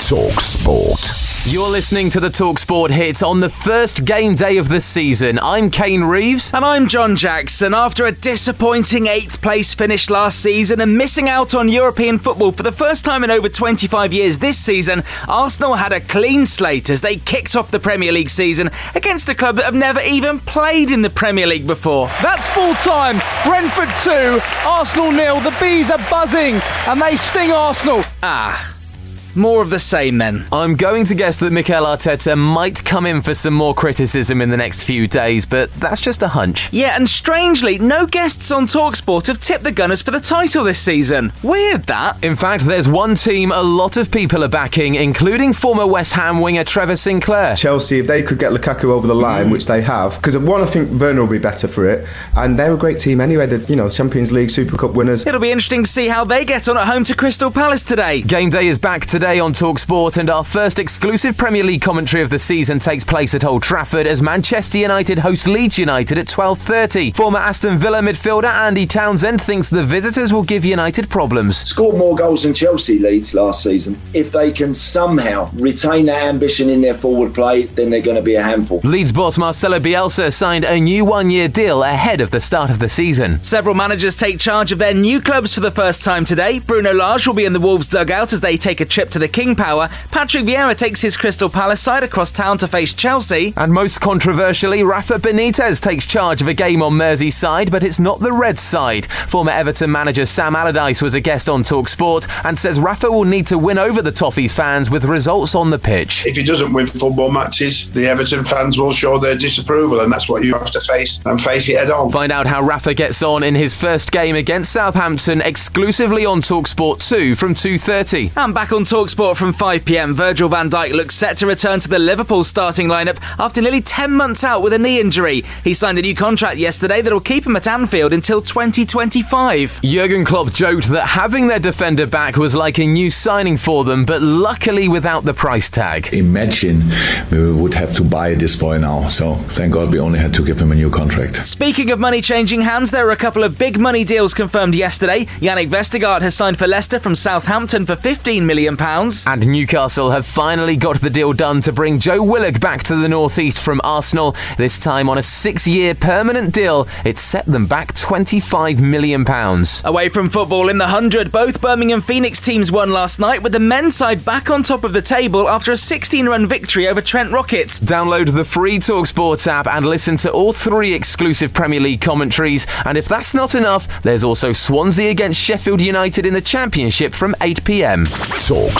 Talk Sport. You're listening to the Talksport hits on the first game day of the season. I'm Kane Reeves. And I'm John Jackson. After a disappointing eighth place finish last season and missing out on European football for the first time in over 25 years this season, Arsenal had a clean slate as they kicked off the Premier League season against a club that have never even played in the Premier League before. That's full time. Brentford 2, Arsenal nil. The bees are buzzing and they sting Arsenal. Ah. More of the same then. I'm going to guess that Mikel Arteta might come in for some more criticism in the next few days, but that's just a hunch. Yeah, and strangely, no guests on Talksport have tipped the Gunners for the title this season. Weird that. In fact, there's one team a lot of people are backing, including former West Ham winger Trevor Sinclair. Chelsea, if they could get Lukaku over the line, which they have, because at one, I think Werner will be better for it, and they're a great team anyway. The you know Champions League, Super Cup winners. It'll be interesting to see how they get on at home to Crystal Palace today. Game day is back today on Talksport, and our first exclusive Premier League commentary of the season takes place at Old Trafford as Manchester United host Leeds United at 12:30. Former Aston Villa midfielder Andy Townsend thinks the visitors will give United problems. Scored more goals than Chelsea Leeds last season. If they can somehow retain that ambition in their forward play, then they're going to be a handful. Leeds boss Marcelo Bielsa signed a new one-year deal ahead of the start of the season. Several managers take charge of their new clubs for the first time today. Bruno Lage will be in the Wolves dugout as they take a trip to the King Power. Patrick Vieira takes his Crystal Palace side across town to face Chelsea. And most controversially, Rafa Benitez takes charge of a game on Merseyside, but it's not the red side. Former Everton manager Sam Allardyce was a guest on Talksport and says Rafa will need to win over the Toffees fans with results on the pitch. If he doesn't win football matches, the Everton fans will show their disapproval, and that's what you have to face and face it head on. Find out how Rafa gets on in his first game against Southampton exclusively on Talksport 2 from 2:30. And back on Talksport from 5 pm, Virgil van Dijk looks set to return to the Liverpool starting lineup after nearly 10 months out with a knee injury. He signed a new contract yesterday that'll keep him at Anfield until 2025. Jurgen Klopp joked that having their defender back was like a new signing for them, but luckily without the price tag. Imagine we would have to buy this boy now. So thank God we only had to give him a new contract. Speaking of money changing hands, there are a couple of big money deals confirmed yesterday. Jannik Vestergaard has signed for Leicester from Southampton for £15 million. And Newcastle have finally got the deal done to bring Joe Willock back to the northeast from Arsenal, this time on a six year permanent deal. It set them back £25 million. Away from football in the 100, both Birmingham Phoenix teams won last night with the men's side back on top of the table after a 16 run victory over Trent Rockets. Download the free Talksports app and listen to all three exclusive Premier League commentaries. And if that's not enough, there's also Swansea against Sheffield United in the Championship from 8 pm. Talk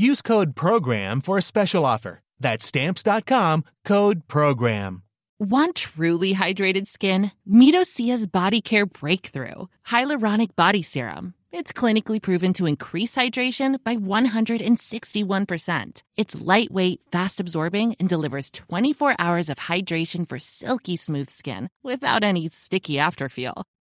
Use code PROGRAM for a special offer. That's stamps.com code PROGRAM. Want truly hydrated skin? Meet Body Care Breakthrough Hyaluronic Body Serum. It's clinically proven to increase hydration by 161%. It's lightweight, fast absorbing, and delivers 24 hours of hydration for silky smooth skin without any sticky afterfeel.